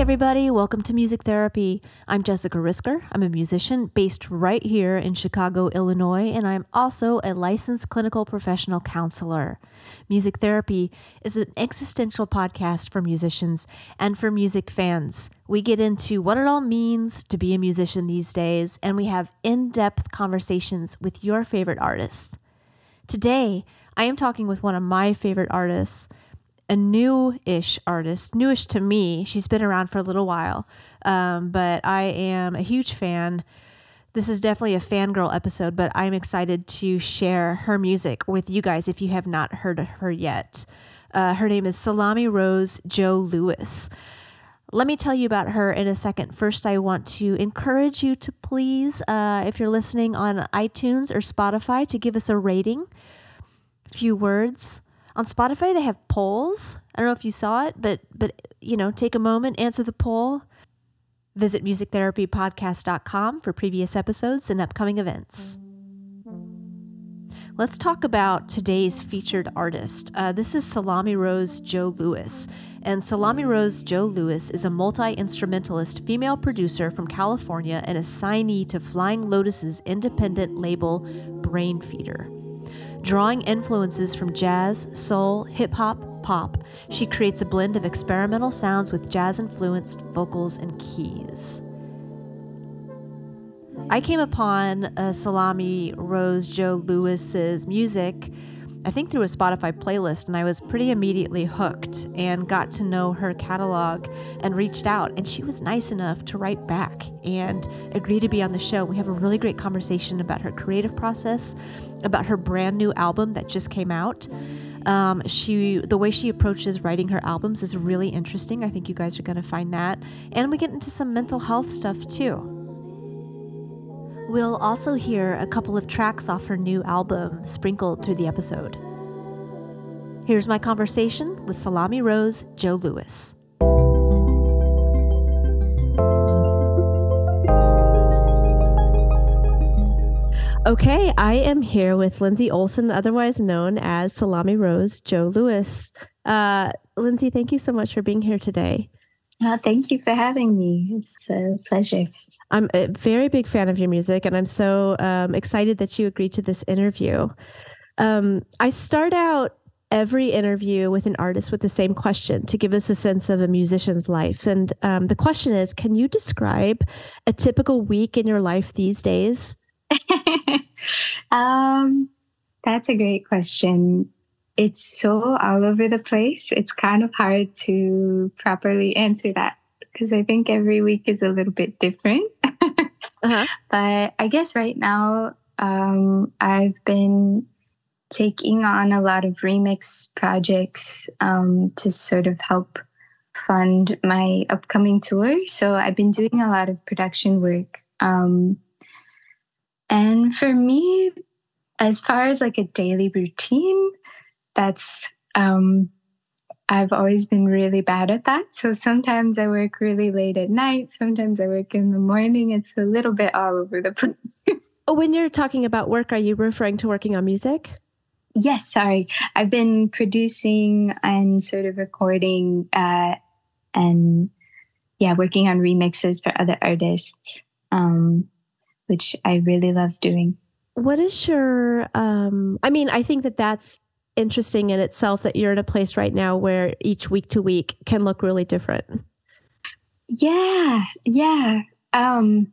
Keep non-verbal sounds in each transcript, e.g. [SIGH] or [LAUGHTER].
Everybody, welcome to Music Therapy. I'm Jessica Risker. I'm a musician based right here in Chicago, Illinois, and I'm also a licensed clinical professional counselor. Music Therapy is an existential podcast for musicians and for music fans. We get into what it all means to be a musician these days, and we have in depth conversations with your favorite artists. Today, I am talking with one of my favorite artists a new-ish artist, newish to me. She's been around for a little while, um, but I am a huge fan. This is definitely a fangirl episode, but I'm excited to share her music with you guys if you have not heard her yet. Uh, her name is Salami Rose Joe Louis. Let me tell you about her in a second. First, I want to encourage you to please, uh, if you're listening on iTunes or Spotify, to give us a rating. Few words on Spotify they have polls. I don't know if you saw it, but but you know, take a moment, answer the poll. Visit musictherapypodcast.com for previous episodes and upcoming events. Let's talk about today's featured artist. Uh, this is Salami Rose Joe Louis. And Salami Rose Joe Louis is a multi instrumentalist female producer from California and a signee to Flying Lotus's independent label Brainfeeder. Drawing influences from jazz, soul, hip hop, pop, she creates a blend of experimental sounds with jazz influenced vocals and keys. I came upon uh, Salami Rose Joe Louis's music I think through a Spotify playlist, and I was pretty immediately hooked and got to know her catalog and reached out. And she was nice enough to write back and agree to be on the show. We have a really great conversation about her creative process, about her brand new album that just came out. Um, she the way she approaches writing her albums is really interesting. I think you guys are going to find that, and we get into some mental health stuff too. We'll also hear a couple of tracks off her new album sprinkled through the episode. Here's my conversation with Salami Rose Joe Louis. Okay, I am here with Lindsay Olson, otherwise known as Salami Rose Joe Louis. Uh, Lindsay, thank you so much for being here today. Uh, thank you for having me. It's a pleasure. I'm a very big fan of your music, and I'm so um, excited that you agreed to this interview. Um, I start out every interview with an artist with the same question to give us a sense of a musician's life. And um, the question is Can you describe a typical week in your life these days? [LAUGHS] um, that's a great question it's so all over the place. It's kind of hard to properly answer that because I think every week is a little bit different. [LAUGHS] uh-huh. But I guess right now, um, I've been taking on a lot of remix projects um, to sort of help fund my upcoming tour. So I've been doing a lot of production work. Um, and for me, as far as like a daily routine, that's um, I've always been really bad at that. So sometimes I work really late at night, sometimes I work in the morning. It's a little bit all over the [LAUGHS] place. Oh, when you're talking about work, are you referring to working on music? Yes, sorry. I've been producing and sort of recording uh, and yeah, working on remixes for other artists, um, which I really love doing. What is your, um, I mean, I think that that's interesting in itself that you're in a place right now where each week to week can look really different. Yeah, yeah. Um,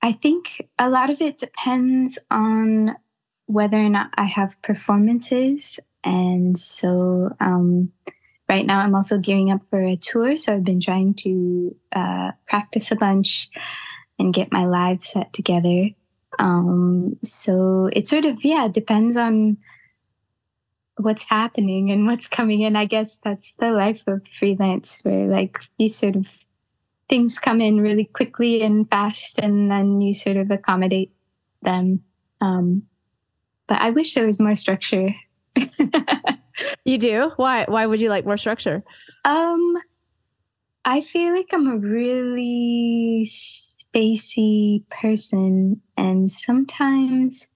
I think a lot of it depends on whether or not I have performances. And so um, right now I'm also gearing up for a tour. So I've been trying to uh, practice a bunch and get my live set together. Um, so it sort of, yeah, depends on what's happening and what's coming in. I guess that's the life of freelance, where like you sort of things come in really quickly and fast, and then you sort of accommodate them. Um, but I wish there was more structure. [LAUGHS] you do? Why? Why would you like more structure? Um, I feel like I'm a really spacey person, and sometimes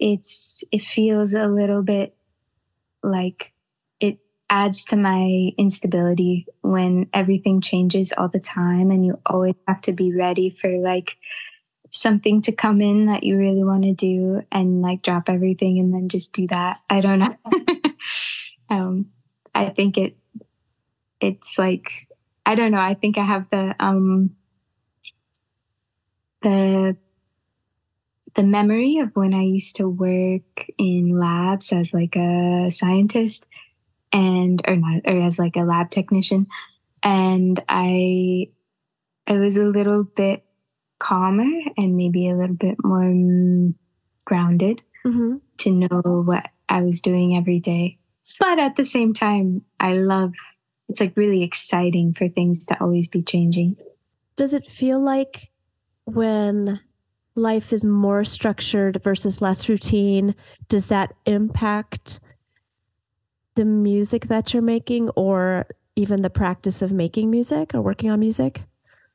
it's it feels a little bit like it adds to my instability when everything changes all the time and you always have to be ready for like something to come in that you really want to do and like drop everything and then just do that. I don't know. [LAUGHS] um, I think it it's like I don't know. I think I have the um the the memory of when I used to work in labs as like a scientist and or not or as like a lab technician and I I was a little bit calmer and maybe a little bit more grounded mm-hmm. to know what I was doing every day. But at the same time, I love it's like really exciting for things to always be changing. Does it feel like when life is more structured versus less routine, does that impact the music that you're making or even the practice of making music or working on music?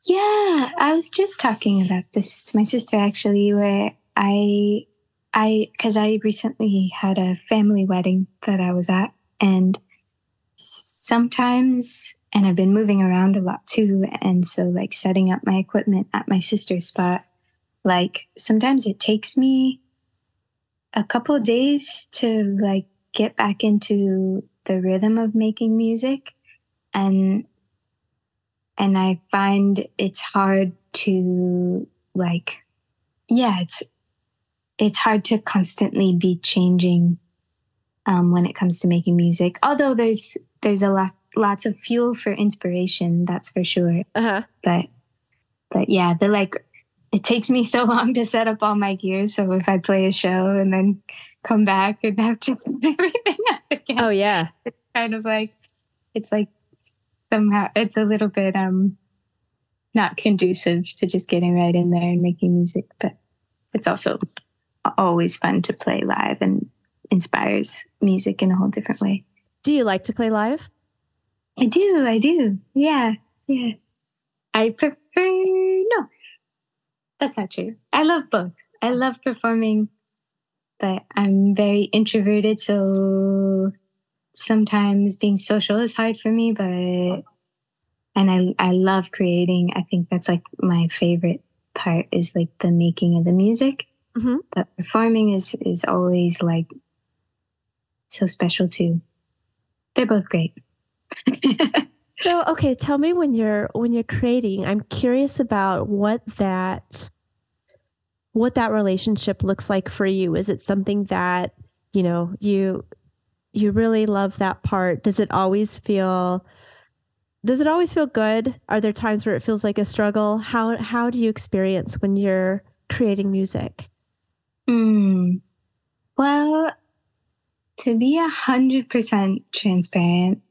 Yeah, I was just talking about this my sister actually where I I cuz I recently had a family wedding that I was at and sometimes and I've been moving around a lot too and so like setting up my equipment at my sister's spot like sometimes it takes me a couple days to like get back into the rhythm of making music. And and I find it's hard to like yeah it's it's hard to constantly be changing um, when it comes to making music. Although there's there's a lot lots of fuel for inspiration that's for sure. Uh-huh. but but yeah the like it takes me so [LAUGHS] long to set up all my gear so if i play a show and then come back and have to [LAUGHS] do everything [LAUGHS] up again oh yeah. it's kind of like it's like somehow it's a little bit um not conducive to just getting right in there and making music but it's also always fun to play live and inspires music in a whole different way. Do you like to play live? I do i do. Yeah yeah. I prefer that's not true i love both i love performing but i'm very introverted so sometimes being social is hard for me, but and I I love creating. I think that's like my favorite part is like the making of the music. Mm-hmm. But performing is is always like so special too. They're both great. [LAUGHS] so okay, tell me when you're when you're creating. I'm curious about what that what that relationship looks like for you. Is it something that you know you you really love that part. Does it always feel does it always feel good? Are there times where it feels like a struggle? How how do you experience when you're creating music? Mm. Well, to be a hundred percent transparent,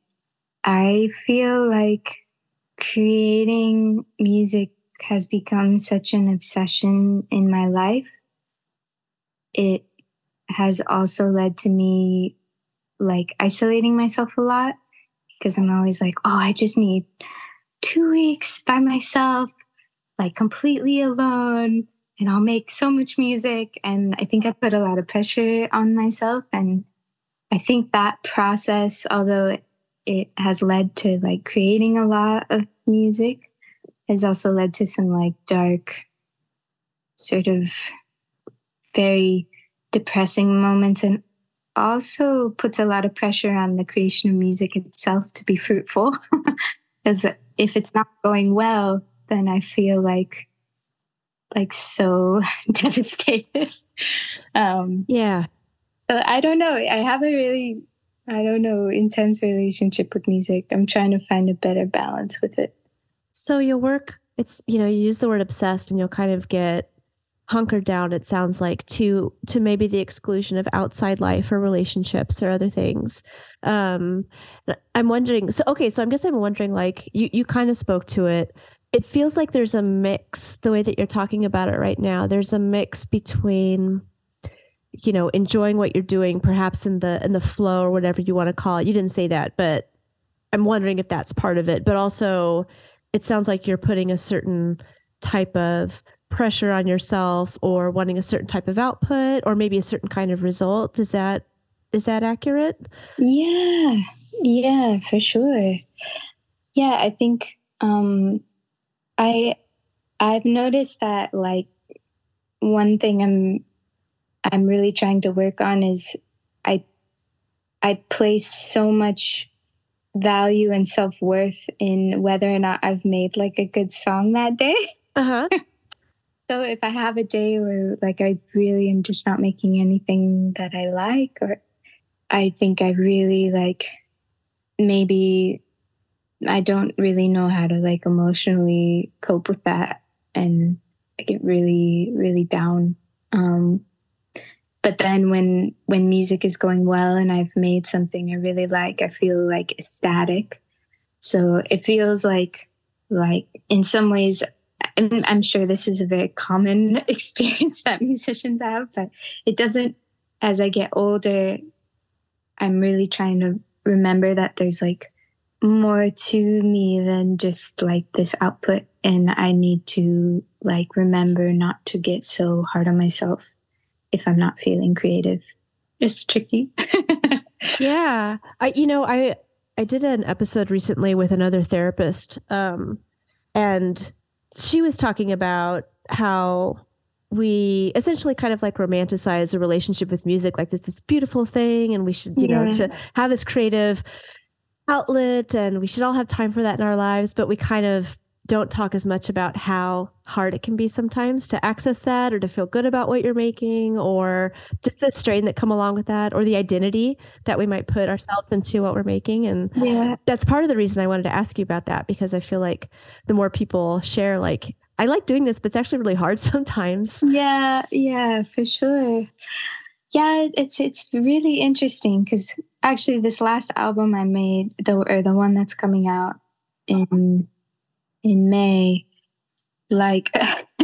I feel like creating music has become such an obsession in my life. It has also led to me like isolating myself a lot because I'm always like, oh, I just need two weeks by myself, like completely alone, and I'll make so much music. And I think I put a lot of pressure on myself. And I think that process, although it, has led to like creating a lot of music, has also led to some like dark, sort of very depressing moments and also puts a lot of pressure on the creation of music itself to be fruitful. [LAUGHS] Because if it's not going well, then I feel like like so [LAUGHS] devastated. [LAUGHS] Um, yeah. So I don't know. I have a really, I don't know, intense relationship with music. I'm trying to find a better balance with it. So your work, it's you know, you use the word obsessed, and you'll kind of get hunkered down it sounds like to to maybe the exclusion of outside life or relationships or other things um i'm wondering so okay so i'm guess i'm wondering like you you kind of spoke to it it feels like there's a mix the way that you're talking about it right now there's a mix between you know enjoying what you're doing perhaps in the in the flow or whatever you want to call it you didn't say that but i'm wondering if that's part of it but also it sounds like you're putting a certain type of pressure on yourself or wanting a certain type of output or maybe a certain kind of result. Is that is that accurate? Yeah. Yeah, for sure. Yeah, I think um I I've noticed that like one thing I'm I'm really trying to work on is I I place so much value and self-worth in whether or not I've made like a good song that day. [LAUGHS] Uh-huh. so if I have a day where like I really am just not making anything that I like or I think I really like maybe I don't really know how to like emotionally cope with that and I get really really down um but then when when music is going well and I've made something I really like I feel like ecstatic. So it feels like like in some ways and I'm sure this is a very common [LAUGHS] experience that musicians have but it doesn't as I get older I'm really trying to remember that there's like more to me than just like this output. And i need to like remember not to get so hard on myself if i'm not feeling creative. It's tricky. [LAUGHS] Yeah. I you know i i did an episode recently with another therapist um and she was talking about how we essentially kind of like romanticize a relationship with music like this this beautiful thing and we should you yeah. know to have this creative outlet and we should all have time for that in our lives, but we kind of don't talk as much about how hard it can be sometimes to access that or to feel good about what you're making or just the strain that come along with that or the identity that we might put ourselves into what we're making. And yeah. that's part of the reason i wanted to ask you about that because i feel like the more people share like i like doing this but it's actually really hard [LAUGHS] sometimes. Yeah yeah for sure. Yeah it's it's really interesting because actually this last album i made the or the one that's coming out in in may. Like [LAUGHS]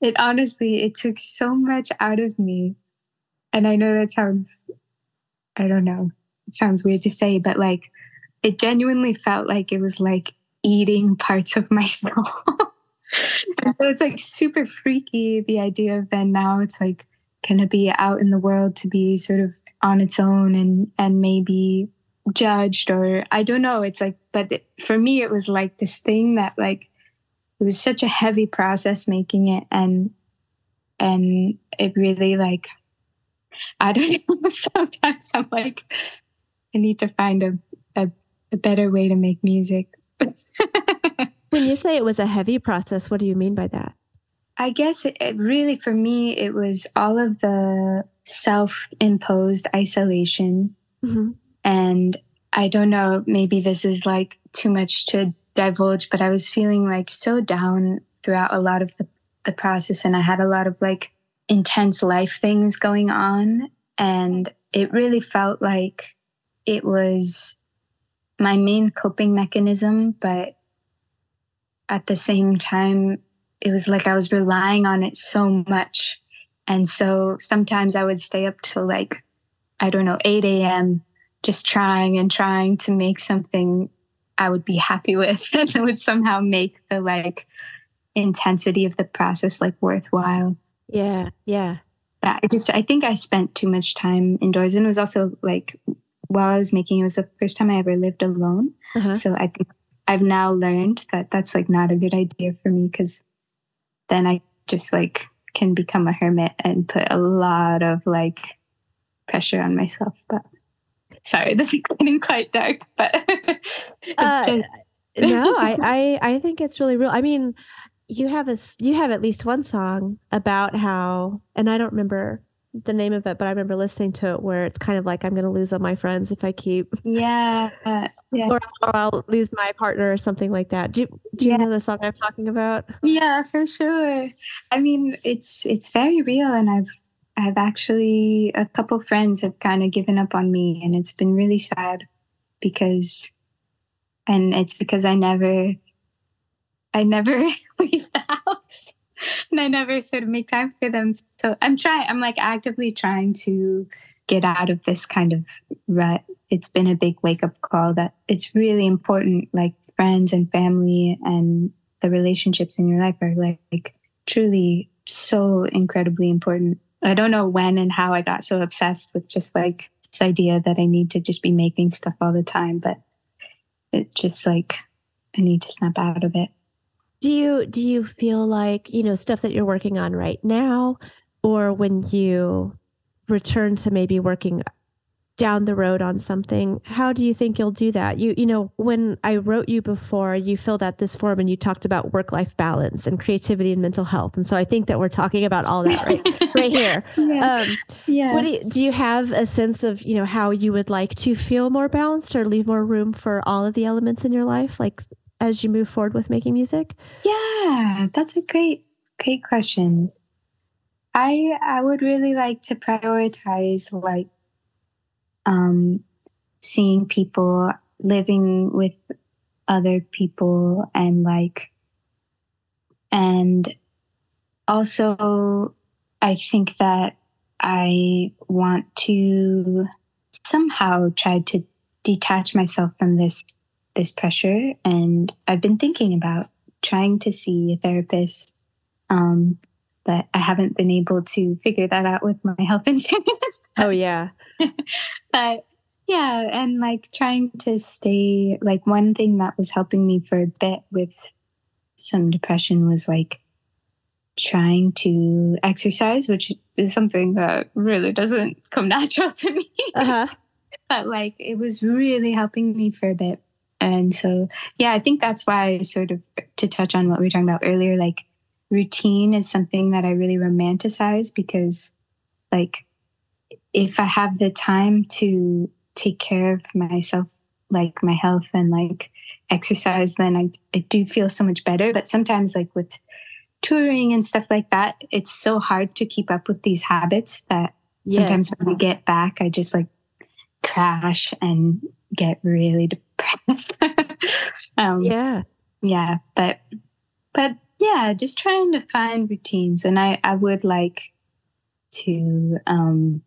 it honestly it took so much out of me. And i know that sounds i don't know it sounds weird to say but like it genuinely felt like it was like eating [LAUGHS] parts of myself. So it's like super freaky the idea of then now it's like can it be out in the world to be sort of on its own and and maybe judged or I don't know. It's like, but it, for me, it was like this thing that like it was such a heavy process making it, and and it really like I don't [LAUGHS] know. Sometimes I'm like, I need to find a a, a better way to make music. [LAUGHS] when you say it was a heavy process, what do you mean by that? I guess it, it really, for me, it was all of the self imposed isolation. Mm-hmm. And I don't know, maybe this is like too much to divulge, but I was feeling like so down throughout a lot of the, the process. And I had a lot of like intense life things going on. And it really felt like it was my main coping mechanism, but at the same time, it was like I was relying on it so much. And so sometimes I would stay up till like, I don't know, 8 a.m., just trying and trying to make something I would be happy with [LAUGHS] and would somehow make the like intensity of the process like worthwhile. Yeah, yeah. I just, I think I spent too much time indoors. And it was also like, while I was making it was the first time I ever lived alone. Uh-huh. So I think I've now learned that that's like not a good idea for me because then I just like can become a hermit and put a lot of like pressure on myself. But sorry, this is getting quite dark, but [LAUGHS] it's uh, just no, [LAUGHS] I, I I think it's really real. I mean, you have a you have at least one song about how, and I don't remember the name of it, but I remember listening to it where it's kind of like I'm going to lose all my friends if I keep. Yeah. Uh, [LAUGHS] yeah. Or, or, I'll lose my partner or something like that. Do you, do you yeah. know the song I'm talking about? Yeah, for sure. I mean, it's it's very real, and I've I've actually a couple friends have kind of given up on me, and it's been really sad because, and it's because I never, I never [LAUGHS] leave the house and I never sort of make time for them. So I'm trying, I'm like actively trying to get out of this kind of rut. It's been a big wake up call that it's really important, like friends and family and the relationships in your life are like, like truly so incredibly important. I don't know when and how I got so obsessed with just like this idea that I need to just be making stuff all the time, but it just like I need to snap out of it. Do you do you feel like, you know, stuff that you're working on right now or when you return to maybe working down the road on something how do you think you'll do that? You you know when i wrote you before you filled out this form and you talked about work life balance and creativity and mental health. And so i think that we're talking about all that right [LAUGHS] right here. Yeah. Um, yeah. what do you, do you have a sense of you know how you would like to feel more balanced or leave more room for all of the elements in your life like as you move forward with making music? Yeah that's a great great question. I i would really like to prioritize like um, seeing people living with other people and like and also i think that i want to somehow try to detach myself from this this pressure. And i've been thinking about trying to see a therapist um, but i haven't been able to figure that out with my health [LAUGHS] insurance oh yeah [LAUGHS] but yeah, and like trying to stay like one thing that was helping me for a bit with some depression was like trying to exercise, which is something that really doesn't come [LAUGHS] natural to me. Uh-huh. but like it was really helping me for a bit. And so, yeah, I think that's why I sort of, to touch on what we were talking about earlier, like routine is something that I really romanticize because, like, if I have the time to take care of myself, like my health and like exercise, then I, I do feel so much better. But sometimes, like with touring and stuff like that, it's so hard to keep up with these habits that sometimes yes. when I get back, I just like crash and get really [LAUGHS] depressed. [LAUGHS] um, yeah. Yeah. But, but yeah, just trying to find routines. And I, I would like to, um,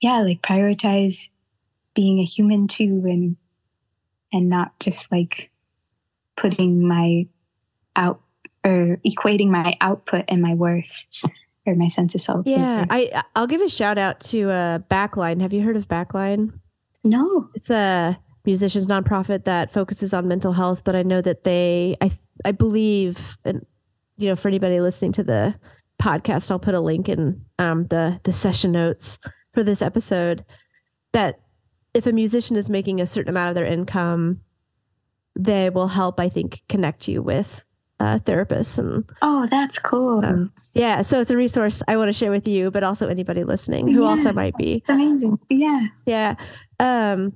yeah, like prioritize being a human too and and not just like putting my out or equating my output and my worth or my sense of self. Yeah, I I'll give a shout out to uh, Backline. Have you heard of Backline? No, it's a musicians nonprofit that focuses on mental health. But I know that they, I I believe, and you know, for anybody listening to the podcast, I'll put a link in um, the the session notes for this episode that if a musician is making a certain amount of their income, they will help, I think, connect you with uh, therapists and oh that's cool. um, yeah so it's a resource i want to share with you but also anybody listening who yeah, also might be amazing. Yeah. Yeah um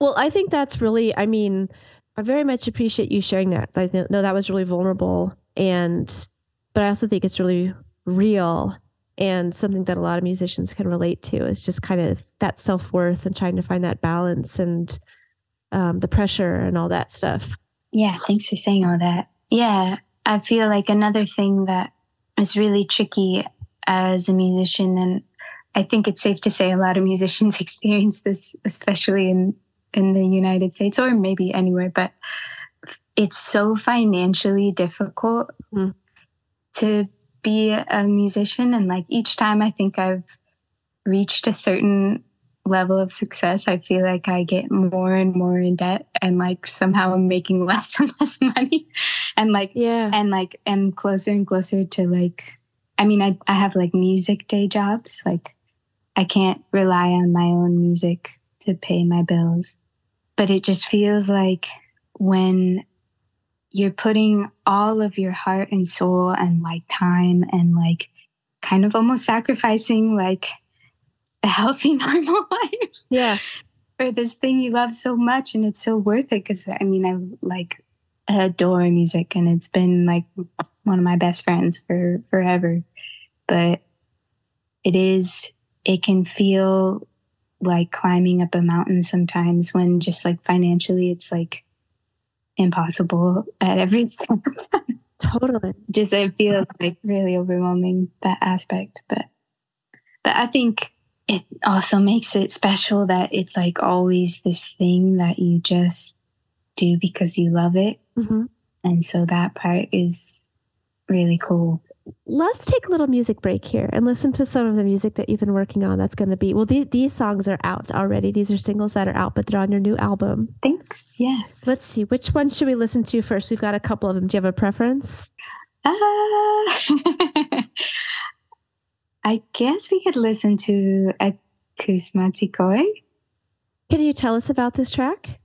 well i think that's really i mean i very much appreciate you sharing that. I th- know that was really vulnerable and but i also think it's really real and something that a lot of musicians can relate to is just kind of that self-worth and trying to find that balance and um, the pressure and all that stuff. Yeah thanks for saying all that. Yeah i feel like another thing that is really tricky as a musician and i think it's safe to say a lot of musicians [LAUGHS] experience this especially in in the united states or maybe anywhere but it's so financially difficult mm. to be a musician. And like each time I think I've reached a certain level of success, I feel like I get more and more in debt and like somehow I'm making [LAUGHS] less and less money. and like, yeah. And like, am closer and closer to like, I mean, I, I have like music day jobs. Like, I can't rely on my own music to pay my bills. But it just feels like when you're putting all of your heart and soul and like time and like kind of almost sacrificing like a healthy [LAUGHS] normal life yeah. for this thing you love so much and it's so worth it because i mean i like adore music and it's been like one of my best friends for forever. But it is it can feel like climbing up a mountain sometimes when just like financially it's like impossible at every [LAUGHS] step. totally. Just it feels like really overwhelming that aspect. But but I think it also makes it special that it's like always this thing that you just do because you love it. Mm-hmm. And so that part is really cool. Let's take a little music break here and listen to some of the music that you've been working on. That's going to be well. These, these songs are out already. These are singles that are out, but they're on your new album. Thanks. Yeah. Let's see. Which one should we listen to first? We've got a couple of them. Do you have a preference? Uh, [LAUGHS] I guess we could listen to Akousmatikous. Can you tell us about this track?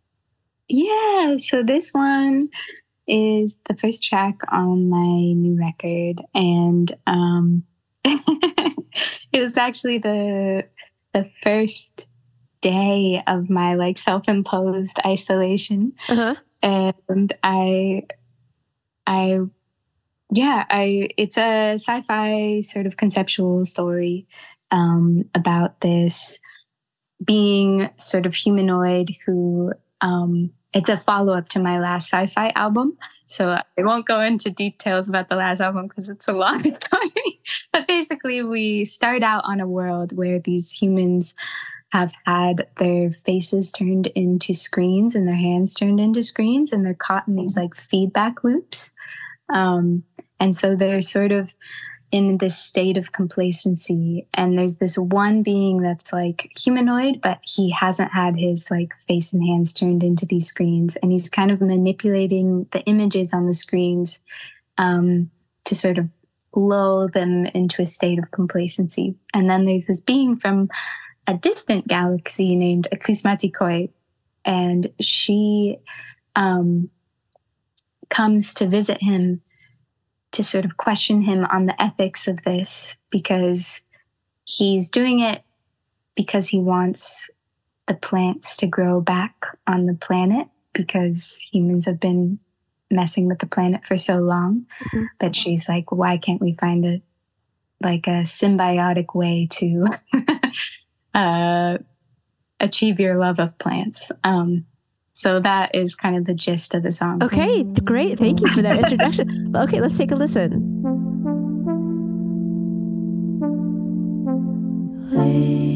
Yeah. So this one is the first track on my new record, and um, [LAUGHS] it was actually the the first day of my like self-imposed isolation, uh-huh. and I, I, yeah, I. It's a sci-fi sort of conceptual story um, about this being sort of humanoid who um, it's a follow up to my last sci fi album. So I won't go into details about the last album because it's a long [LAUGHS] story. but basically, we start out on a world where these humans have had their faces turned into screens and their hands turned into screens, and they're caught in these like feedback loops. Um, and so they're sort of in this state of complacency. And there's this one being that's like humanoid but he hasn't had his like face and hands turned into these screens. And he's kind of manipulating the images on the screens um, to sort of lull them into a state of complacency. And then there's this being from a distant galaxy named Akousmatikous and she um, comes to visit him to sort of question him on the ethics of this because he's doing it because he wants the plants to grow back on the planet because humans have been messing with the planet for so long. Mm-hmm. But she's like, why can't we find a like a symbiotic way to [LAUGHS] uh, achieve your love of plants? Um, so that is kind of the gist of the song. Okay, great. Thank you for that [LAUGHS] introduction. okay, let's take a listen. Okay,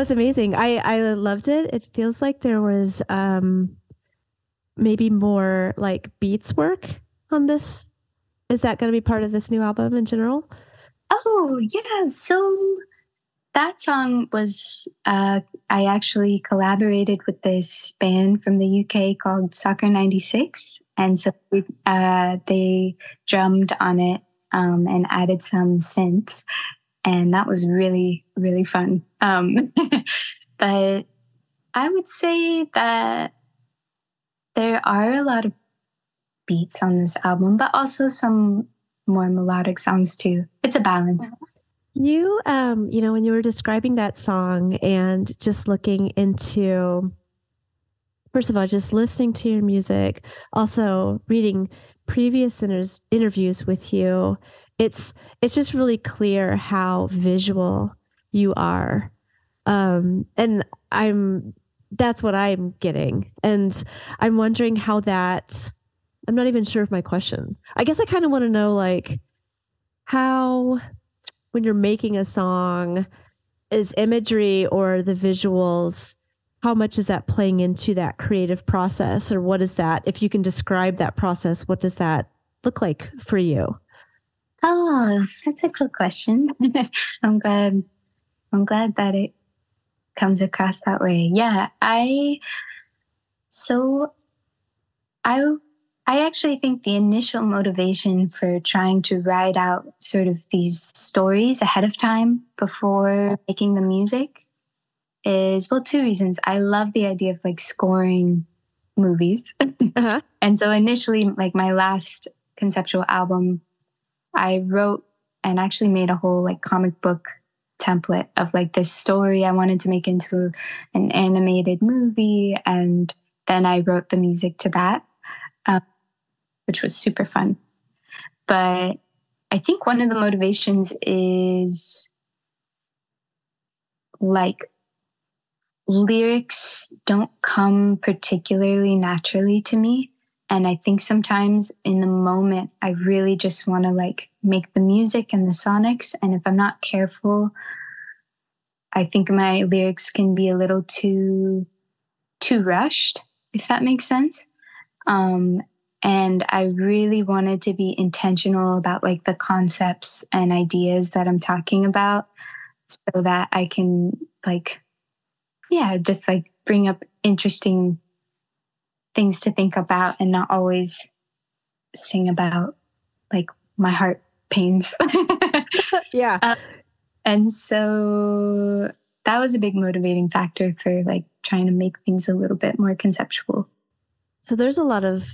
was amazing. I I loved it. It feels like there was um maybe more like beats work on this. Is that going to be part of this new album in general? Oh, yeah. So that song was uh I actually collaborated with this band from the UK called Soccer 96 and so uh they drummed on it um and added some synths and that was really really fun. Um, [LAUGHS] but i would say that there are a lot of beats on this album but also some more melodic songs too. It's a balance. You um you know when you were describing that song and just looking into first of all just listening to your music also reading previous inter- interviews with you it's it's just really clear how visual you are. Um and i'm that's what i'm getting. And i'm wondering how that i'm not even sure of my question. I guess i kind of want to know like how when you're making a song is imagery or the visuals how much is that playing into that creative process? Or what is that if you can describe that process what does that look like for you Oh, that's a good question. [LAUGHS] I'm glad. I'm glad that it comes across that way. Yeah, I. So, I I actually think the initial motivation for trying to write out sort of these stories ahead of time before making the music is well two reasons. I love the idea of like scoring movies, uh-huh. [LAUGHS] and so initially, like my last conceptual album I wrote and actually made a whole like comic book template of like this story I wanted to make into an animated movie. And then I wrote the music to that, um, which was super fun. But I think one of the motivations is like lyrics don't come particularly naturally to me. And I think sometimes in the moment, I really just want to like make the music and the sonics. And if I'm not careful, I think my lyrics can be a little too too rushed, if that makes sense. Um, and I really wanted to be intentional about like the concepts and ideas that I'm talking about so that I can like yeah, just like bring up interesting things to think about and not always sing about like my heart pains. [LAUGHS] yeah. Um, and so that was a big motivating factor for like trying to make things a little bit more conceptual. So there's a lot of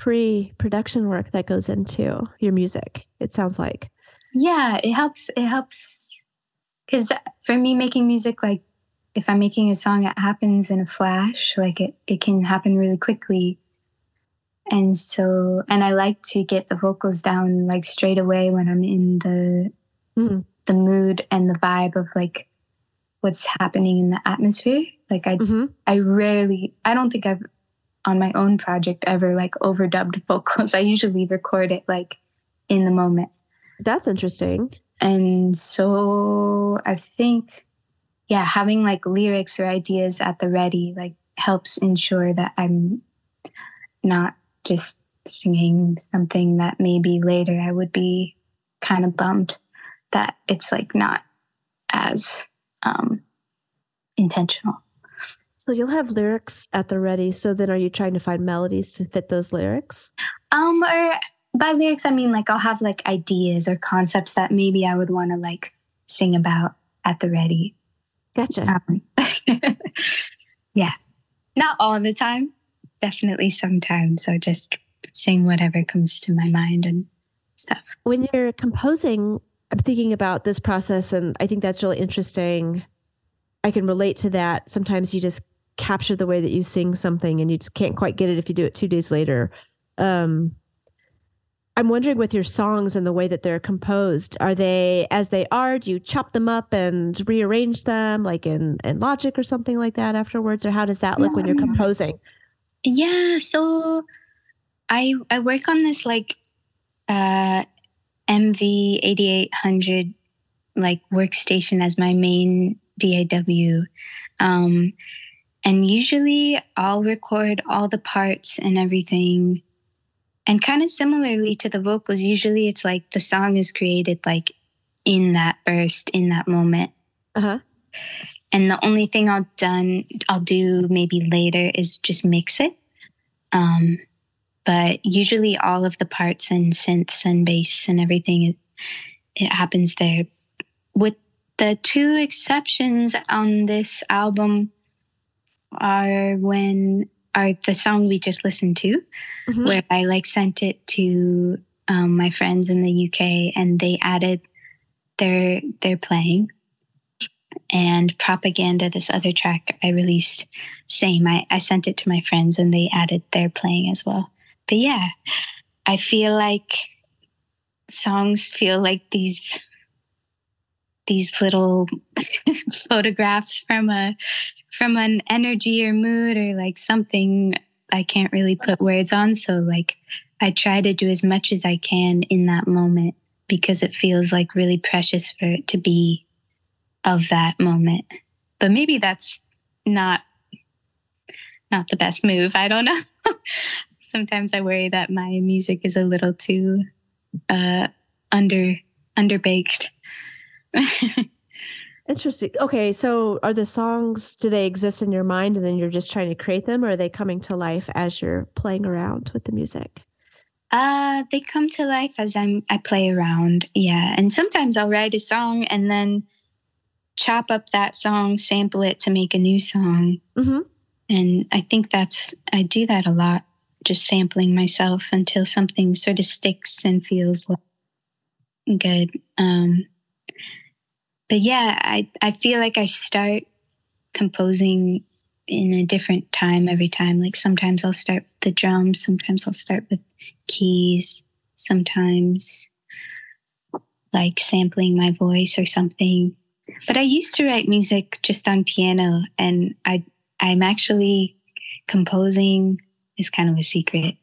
pre-production work that goes into your music. It sounds like. Yeah, it helps it helps cuz for me making music like if I'm making a song, it happens in a flash. Like it, it can happen really quickly. And so, and I like to get the vocals down like straight away when I'm in the, mm. the mood and the vibe of like what's happening in the atmosphere. Like I, mm-hmm. I rarely, I don't think I've on my own project ever like overdubbed [LAUGHS] vocals. I usually record it like in the moment. That's interesting. And so I think yeah, having like lyrics or ideas at the ready like helps ensure that I'm not just singing something that maybe later I would be kind of bummed that it's like not as um, intentional. So you'll have lyrics at the ready. So then, are you trying to find melodies to fit those lyrics? Um, or by lyrics, I mean like I'll have like ideas or concepts that maybe I would want to like sing about at the ready. Gotcha. Um, [LAUGHS] yeah. Not all the time. Definitely sometimes. So just sing whatever comes to my mind and stuff. When you're composing, I'm thinking about this process, and I think that's really interesting. I can relate to that. Sometimes you just capture the way that you sing something, and you just can't quite get it if you do it two days later. Um, I'm wondering with your songs and the way that they're composed, are they as they are? Do you chop them up and rearrange them like in, in Logic or something like that afterwards? Or how does that look yeah. when you're composing? Yeah, so I I work on this like uh MV eighty eight hundred like workstation as my main DAW. Um, and usually I'll record all the parts and everything. And kind of similarly to the vocals, usually it's like the song is created like in that burst, in that moment. Uh-huh. And the only thing I'll done I'll do maybe later is just mix it. Um, but usually all of the parts and synths and bass and everything it, it happens there. With the two exceptions on this album are when are the song we just listened to, mm-hmm. where I like sent it to um, my friends in the UK and they added their their playing and propaganda this other track i released same I, I sent it to my friends and they added their playing as well but yeah i feel like songs feel like these these little [LAUGHS] photographs from a from an energy or mood or like something i can't really put words on so like i try to do as much as i can in that moment because it feels like really precious for it to be of that moment. But maybe that's not not the best move. I don't know. [LAUGHS] Sometimes I worry that my music is a little too uh, under underbaked. [LAUGHS] Interesting. Okay, so are the songs do they exist in your mind and then you're just trying to create them or are they coming to life as you're playing around with the music? Uh, they come to life as I'm I play around. Yeah, and sometimes I'll write a song and then chop up that song, sample it to make a new song. Mm-hmm. And I think that's I do that a lot, just sampling myself until something sort of sticks and feels good. Um, but yeah, I I feel like I start composing in a different time every time. Like sometimes I'll start with the drums, sometimes I'll start with keys, sometimes like sampling my voice or something. But I used to write music just on piano and I I'm actually composing is kind of a secret,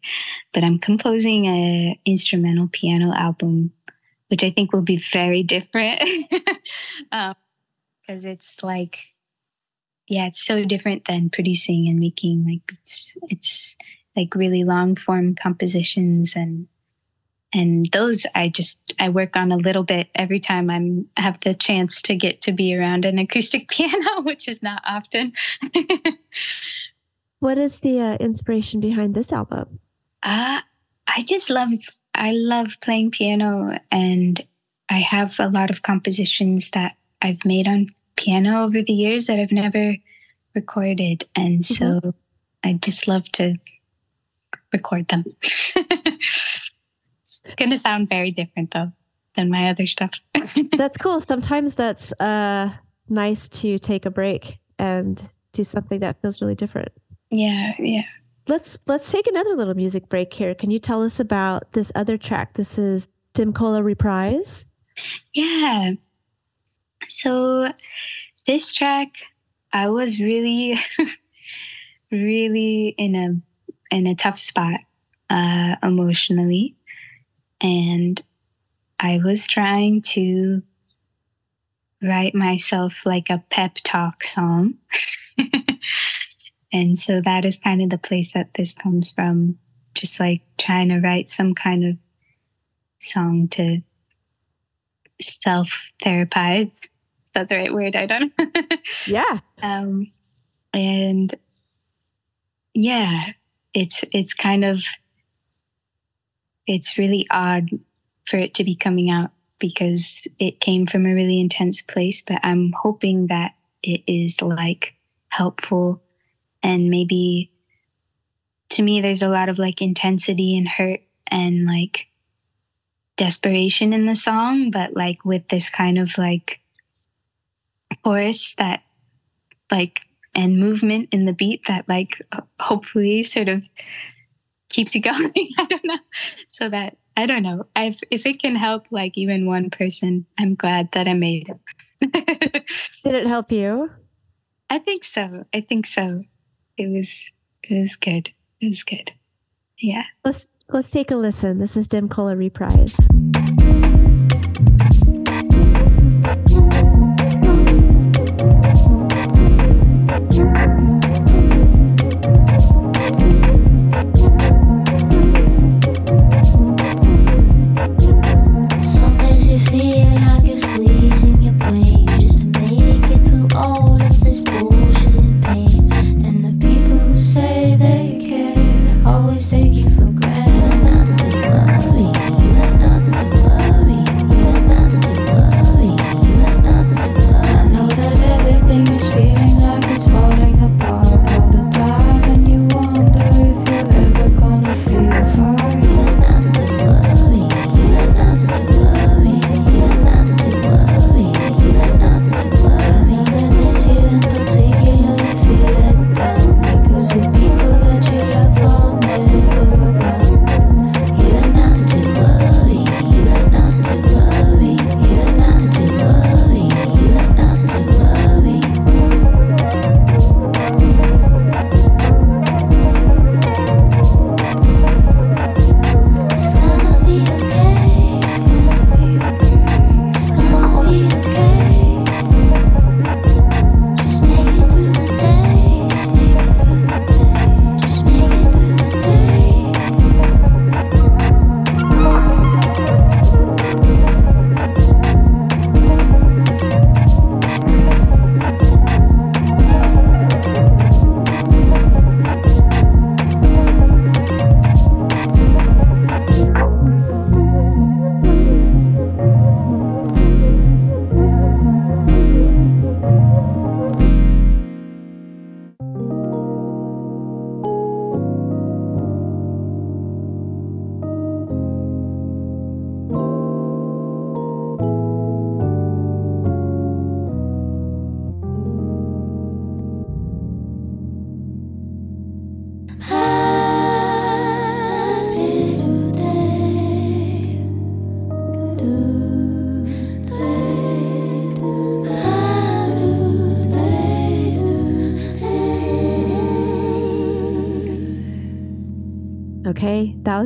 but I'm composing a instrumental piano album, which I think will be very different because [LAUGHS] um, it's like, yeah, it's so different than producing and making like it's it's like really long form compositions and and those I just I work on a little bit every time I'm have the chance to get to be around an acoustic [LAUGHS] piano, which is not often. [LAUGHS] what is the uh, inspiration behind this album? Uh, I just love I love playing piano, and I have a lot of compositions that I've made on piano over the years that I've never recorded, and mm-hmm. so I just love to record them. [LAUGHS] it's going to sound very different though than my other stuff. [LAUGHS] that's cool. Sometimes that's uh, nice to take a break and do something that feels really different. Yeah, yeah. Let's let's take another little music break here. Can you tell us about this other track? This is Dimcola Reprise. Yeah. So this track, I was really, [LAUGHS] really in a in a tough spot uh, emotionally. And I was trying to write myself like a pep talk song. [LAUGHS] and so that is kind of the place that this comes from. Just like trying to write some kind of song to self therapize. Is that the right word? I don't know. [LAUGHS] yeah. Um, and yeah, it's it's kind of it's really odd for it to be coming out because it came from a really intense place but i'm hoping that it is like helpful and maybe to me there's a lot of like intensity and hurt and like desperation in the song but like with this kind of like chorus that like and movement in the beat that like hopefully sort of keeps you [LAUGHS] going. I don't know. So that I don't know. I've, if it can help like even one person, I'm glad that I made it. [LAUGHS] Did it help you? I think so. I think so. It was it was good. It was good. Yeah. Let's let's take a listen. This is Dimcola Reprise.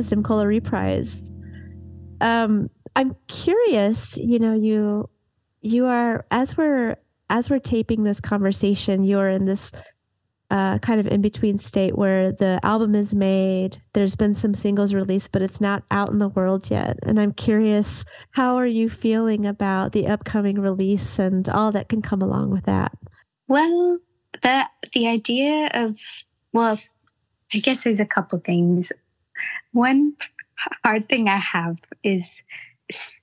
Dimcola reprise. Um, I'm curious. You know, you you are as we're as we're taping this conversation, you're in this uh, kind of in between state where the album is made. There's been some singles released, but it's not out in the world yet. And I'm curious, how are you feeling about the upcoming release and all that can come along with that? Well, the the idea of well, I guess there's a couple things. One hard thing I have is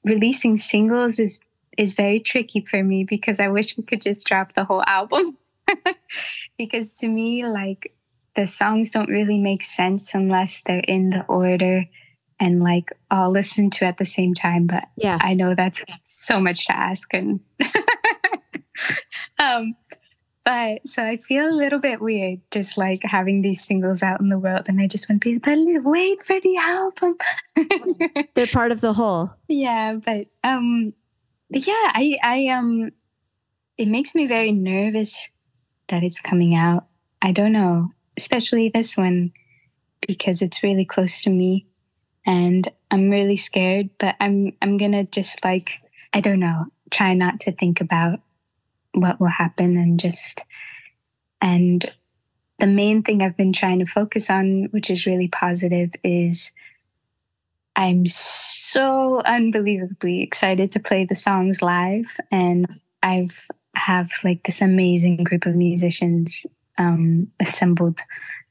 releasing singles is is very tricky for me because I wish we could just drop the whole album. [LAUGHS] because to me, like the songs don't really make sense unless they're in the order and like I'll listen to at the same time. But yeah, I know that's so much to ask. And [LAUGHS] um, but so I feel a little bit weird just like having these singles out in the world. And I just want to be, but wait for the album. [LAUGHS] They're part of the whole. Yeah. But um, yeah, I, I, um, it makes me very nervous that it's coming out. I don't know, especially this one because it's really close to me and I'm really scared, but I'm I'm going to just like I don't know, try not to think about what will happen and just and the main thing I've been trying to focus on, which is really positive, is I'm so unbelievably excited to play the songs live. And I've have like this amazing group of musicians um, assembled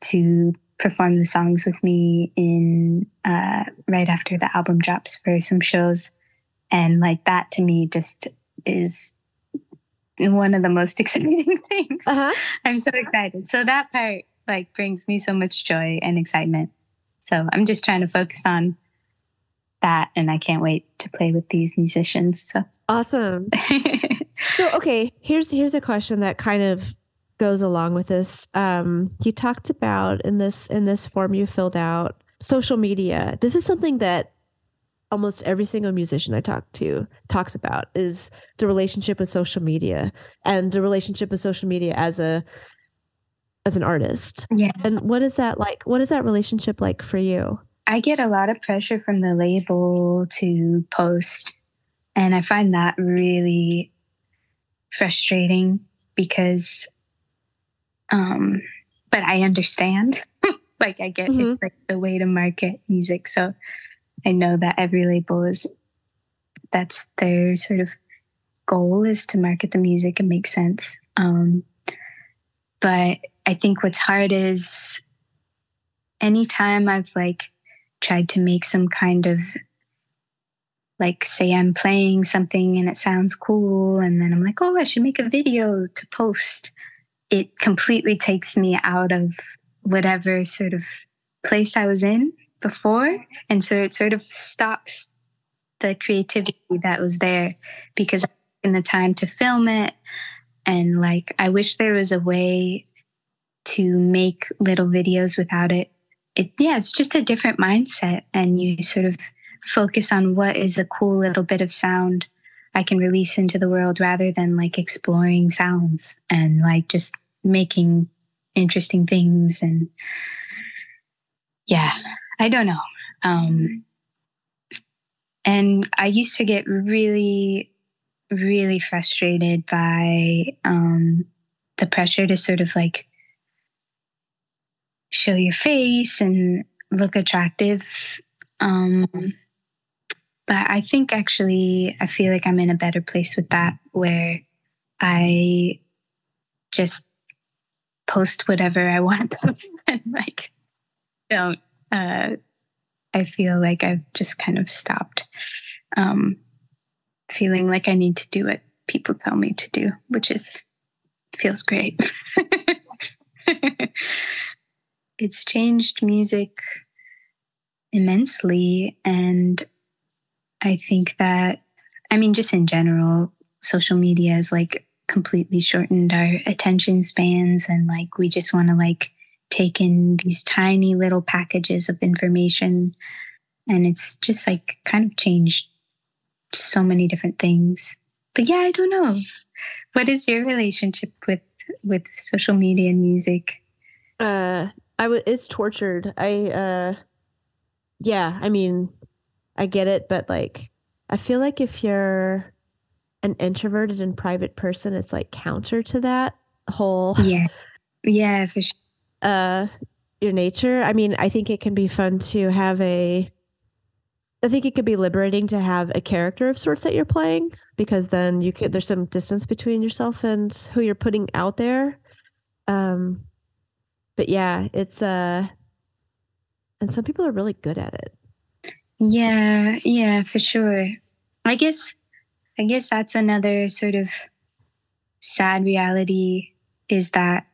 to perform the songs with me in uh, right after the album drops for some shows and like that to me just is one of the most [LAUGHS] exciting things uh-huh. i'm so excited so that part like brings me so much joy and excitement so i'm just trying to focus on that and i can't wait to play with these musicians so awesome [LAUGHS] so okay, here's here's a question that kind of goes along with this. Um, you talked about in this in this form you filled out social media. This is something that almost every single musician I talk to talks about is the relationship with social media and the relationship with social media as a as an artist. Yeah. And what is that like? What is that relationship like for you? I get a lot of pressure from the label to post and I find that really frustrating because um but I understand. [LAUGHS] like I get mm-hmm. it's like the way to market music. So I know that every label is that's their sort of goal is to market the music and make sense. Um but I think what's hard is anytime I've like tried to make some kind of like say I'm playing something and it sounds cool and then I'm like, "Oh, I should make a video to post." It completely takes me out of whatever sort of place I was in before and so it sort of stops the creativity that was there because in the time to film it and like I wish there was a way to make little videos without it. It yeah, it's just a different mindset and you sort of focus on what is a cool little bit of sound I can release into the world rather than like exploring sounds and like just making interesting things and yeah, I don't know. Um and I used to get really really frustrated by um the pressure to sort of like show your face and look attractive um but I think actually, I feel like I'm in a better place with that where I just post whatever I want to post [LAUGHS] and like don't, uh, I feel like I've just kind of stopped um, feeling like I need to do what people tell me to do, which is feels great. [LAUGHS] it's changed music immensely and I think that, I mean, just in general, social media has like completely shortened our attention spans and like we just want to like take in these tiny little packages of information and it's just like kind of changed so many different things. But yeah, I don't know. What is your relationship with with social media and music? Uh, I was it's tortured. I uh, yeah. I mean, I get it, but like, I feel like if you're an introverted and private person, it's like counter to that whole yeah, yeah, for sure. Uh, your nature. I mean, I think it can be fun to have a I think it could be liberating to have a character of sorts that you're playing because then you could there's some distance between yourself and who you're putting out there. Um but yeah, it's uh and some people are really good at it. Yeah, yeah, for sure. I guess I guess that's another sort of sad reality is that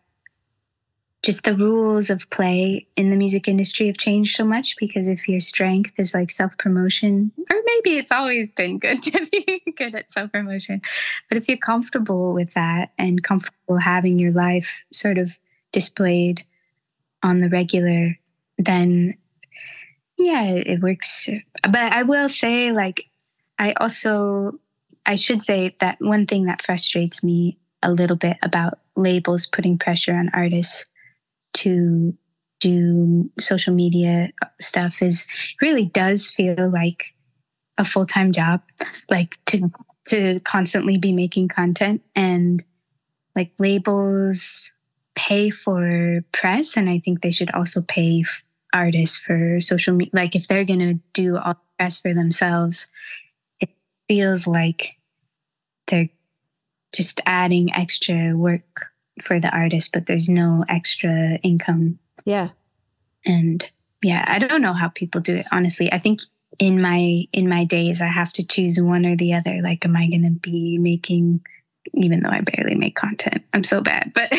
just the rules of play in the music industry have changed so much because if your strength is like self promotion, or maybe it's always been good [LAUGHS] to be good at self promotion, but if you're comfortable with that and comfortable having your life sort of displayed on the regular, then yeah, it works. But I will say, like, I also, I should say that one thing that frustrates me a little bit about labels putting pressure on artists to do social media stuff is really does feel like a full-time job like to to constantly be making content and like labels pay for press and i think they should also pay artists for social media like if they're going to do all press for themselves it feels like they're just adding extra work for the artist, but there's no extra income. Yeah. And yeah, I don't know how people do it, honestly. I think in my in my days I have to choose one or the other. Like, am I gonna be making even though I barely make content. I'm so bad. [LAUGHS] But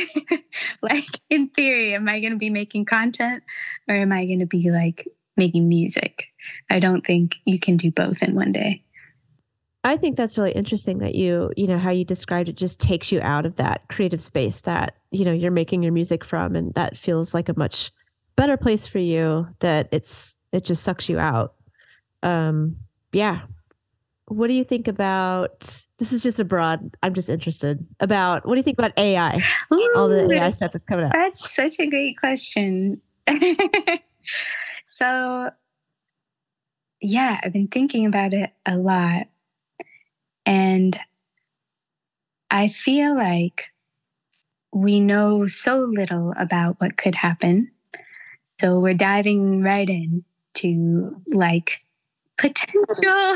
like in theory, am I gonna be making content or am I gonna be like making music? I don't think you can do both in one day. I think that's really interesting that you, you know, how you described it just takes you out of that creative space that, you know, you're making your music from and that feels like a much better place for you that it's it just sucks you out. Um yeah. What do you think about this is just a broad I'm just interested about what do you think about AI? Ooh, All the AI stuff that's coming up. That's such a great question. [LAUGHS] so yeah, I've been thinking about it a lot and I feel like we know so little about what could happen. So we're diving right in to like potential.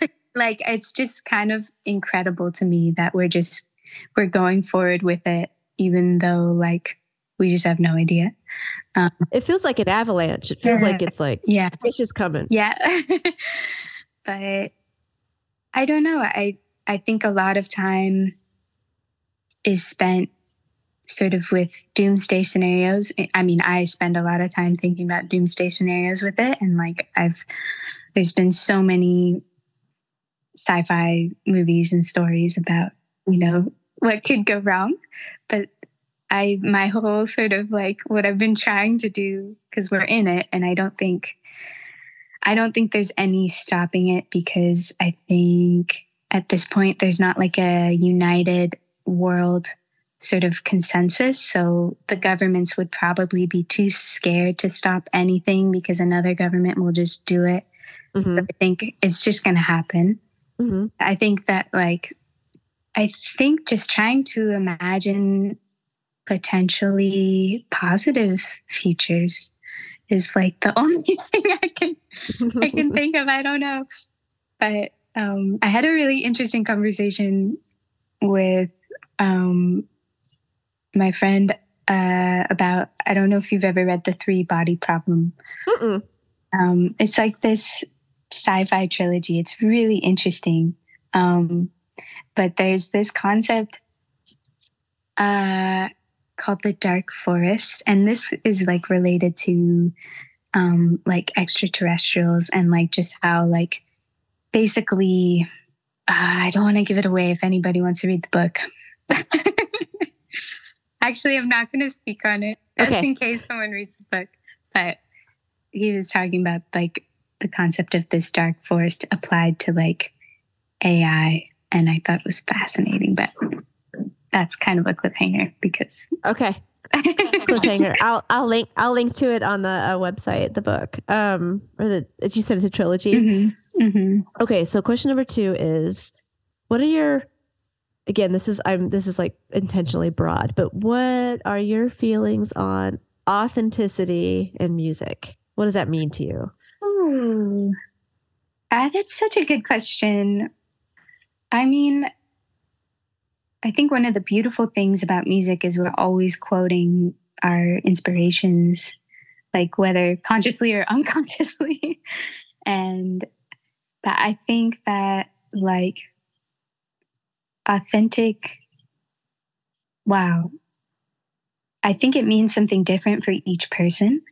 [LAUGHS] like it's just kind of incredible to me that we're just we're going forward with it, even though like we just have no idea. Um, it feels like an avalanche. It feels like it's like yeah, it's just coming. Yeah, [LAUGHS] but I don't know. I I think a lot of time is spent sort of with doomsday scenarios. I mean, I spend a lot of time thinking about doomsday scenarios with it and like I've there's been so many sci-fi movies and stories about, you know, what could go wrong. But I my whole sort of like what I've been trying to do because we're in it and I don't think I don't think there's any stopping it because I think at this point there's not like a united world sort of consensus. So the governments would probably be too scared to stop anything because another government will just do it. Mm-hmm. So I think it's just going to happen. Mm-hmm. I think that, like, I think just trying to imagine potentially positive futures is like the [LAUGHS] only thing I can I can [LAUGHS] think of. I don't know, but um, I had a really interesting conversation with um, my friend uh, about. I don't know if you've ever read the Three Body Problem. Um, it's like this sci-fi trilogy. It's really interesting, um, but there's this concept. Uh, called the Dark Forest, and this is like related to um, like extraterrestrials and like just how like basically uh, I don't want to give it away if anybody wants to read the book. [LAUGHS] Actually, I'm not going to speak on it just okay. in case someone reads the book. But he was talking about like the concept of this dark forest applied to like AI, and I thought it was fascinating. But that's kind of a cliffhanger because okay, [LAUGHS] cliffhanger. I'll I'll link I'll link to it on the uh, website, the book. Um, or the as you said, it's a trilogy. Mm-hmm. Mm-hmm. Okay, so question number two is, what are your again? This is I'm this is like intentionally broad, but what are your feelings on authenticity in music? What does that mean to you? Ooh, uh, that's such a good question. I mean, I think one of the beautiful things about music is we're always quoting our inspirations, like whether consciously or [LAUGHS] unconsciously. and that I think that like authentic, wow, I think it means something different for each person.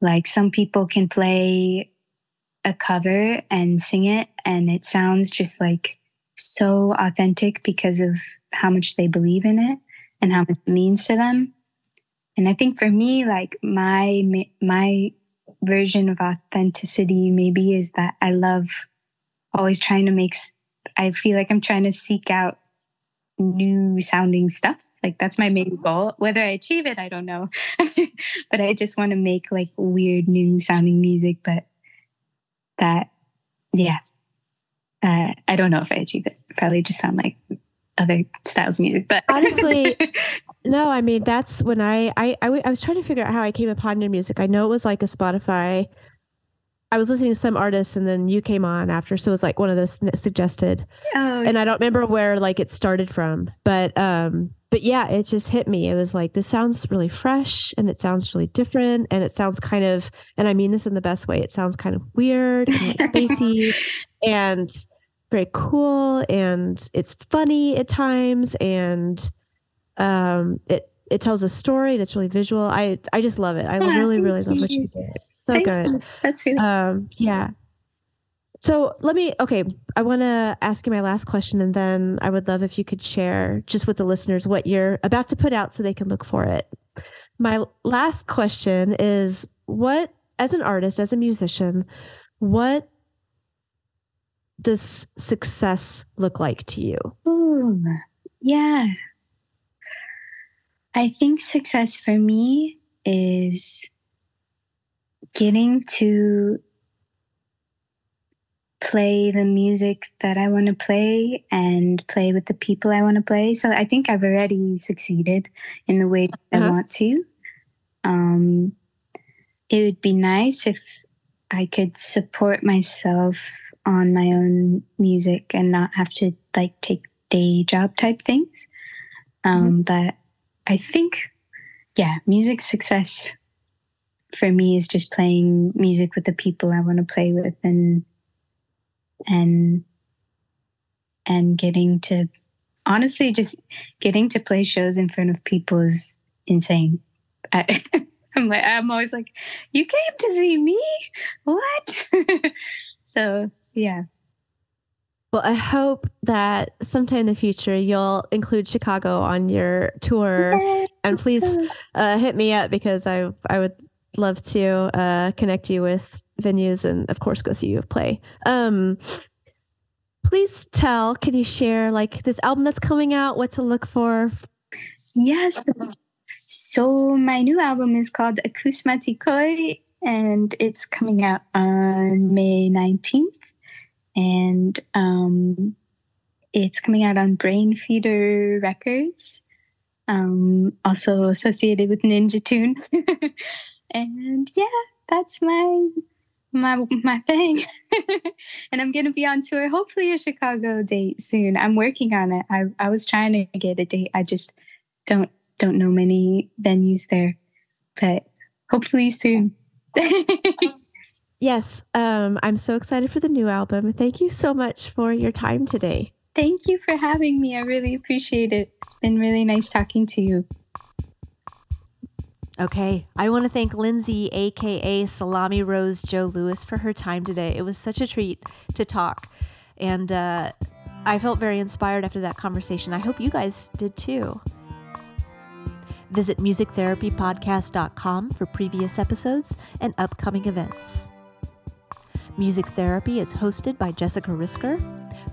Like some people can play a cover and sing it, and it sounds just like so authentic because of how much they believe in it and how much it means to them. And I think for me, like my my version of authenticity maybe is that I love always trying to make. I feel like I'm trying to seek out new sounding stuff. Like that's my main goal. Whether I achieve it, I don't know. [LAUGHS] but I just want to make like weird new sounding music. But that, yeah, uh, I don't know if I achieve it. Probably just sound like other styles of music. But honestly, [LAUGHS] no. I mean, that's when I, I I I was trying to figure out how I came upon your music. I know it was like a Spotify. I was listening to some artists, and then you came on after, so it was like one of those suggested. Oh, and I don't remember where like it started from, but um, but yeah, it just hit me. It was like this sounds really fresh, and it sounds really different, and it sounds kind of, and I mean this in the best way. It sounds kind of weird, and like [LAUGHS] spacey, and very cool and it's funny at times and um it it tells a story and it's really visual. I I just love it. I yeah, really really love what you did. So Thank good. You. That's really um yeah. So let me okay, I want to ask you my last question and then I would love if you could share just with the listeners what you're about to put out so they can look for it. My last question is what as an artist, as a musician, what does success look like to you? Ooh, yeah. I think success for me is getting to play the music that I want to play and play with the people I want to play. So I think I've already succeeded in the way uh-huh. I want to. Um, it would be nice if I could support myself on my own music and not have to like take day job type things. Um, mm-hmm. But I think, yeah, music success for me is just playing music with the people I want to play with and and and getting to honestly just getting to play shows in front of people is insane. I, [LAUGHS] I'm like I'm always like, you came to see me? What? [LAUGHS] so yeah. Well, I hope that sometime in the future you'll include Chicago on your tour, and please uh, hit me up because I I would love to uh, connect you with venues and of course go see you play. Um, please tell, can you share like this album that's coming out, what to look for? Yes. So my new album is called Akousmatikous and it's coming out on May 19th and um, it's coming out on Brainfeeder Records, um, also associated with Ninja Tune. [LAUGHS] and yeah, that's my my my thing. [LAUGHS] and I'm gonna be on tour, hopefully a Chicago date soon. I'm working on it. I I was trying to get a date. I just don't don't know many venues there, but hopefully soon. [LAUGHS] Yes, um, I'm so excited for the new album. Thank you so much for your time today. Thank you for having me. I really appreciate it. It's been really nice talking to you. Okay, I want to thank Lindsay, aka Salami Rose Joe Louis, for her time today. It was such a treat to talk, and uh, I felt very inspired after that conversation. I hope you guys did too. Visit musictherapypodcast.com for previous episodes and upcoming events. Music Therapy is hosted by Jessica Risker,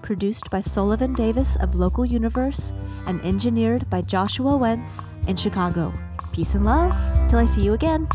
produced by Sullivan Davis of Local Universe, and engineered by Joshua Wentz in Chicago. Peace and love. Till I see you again.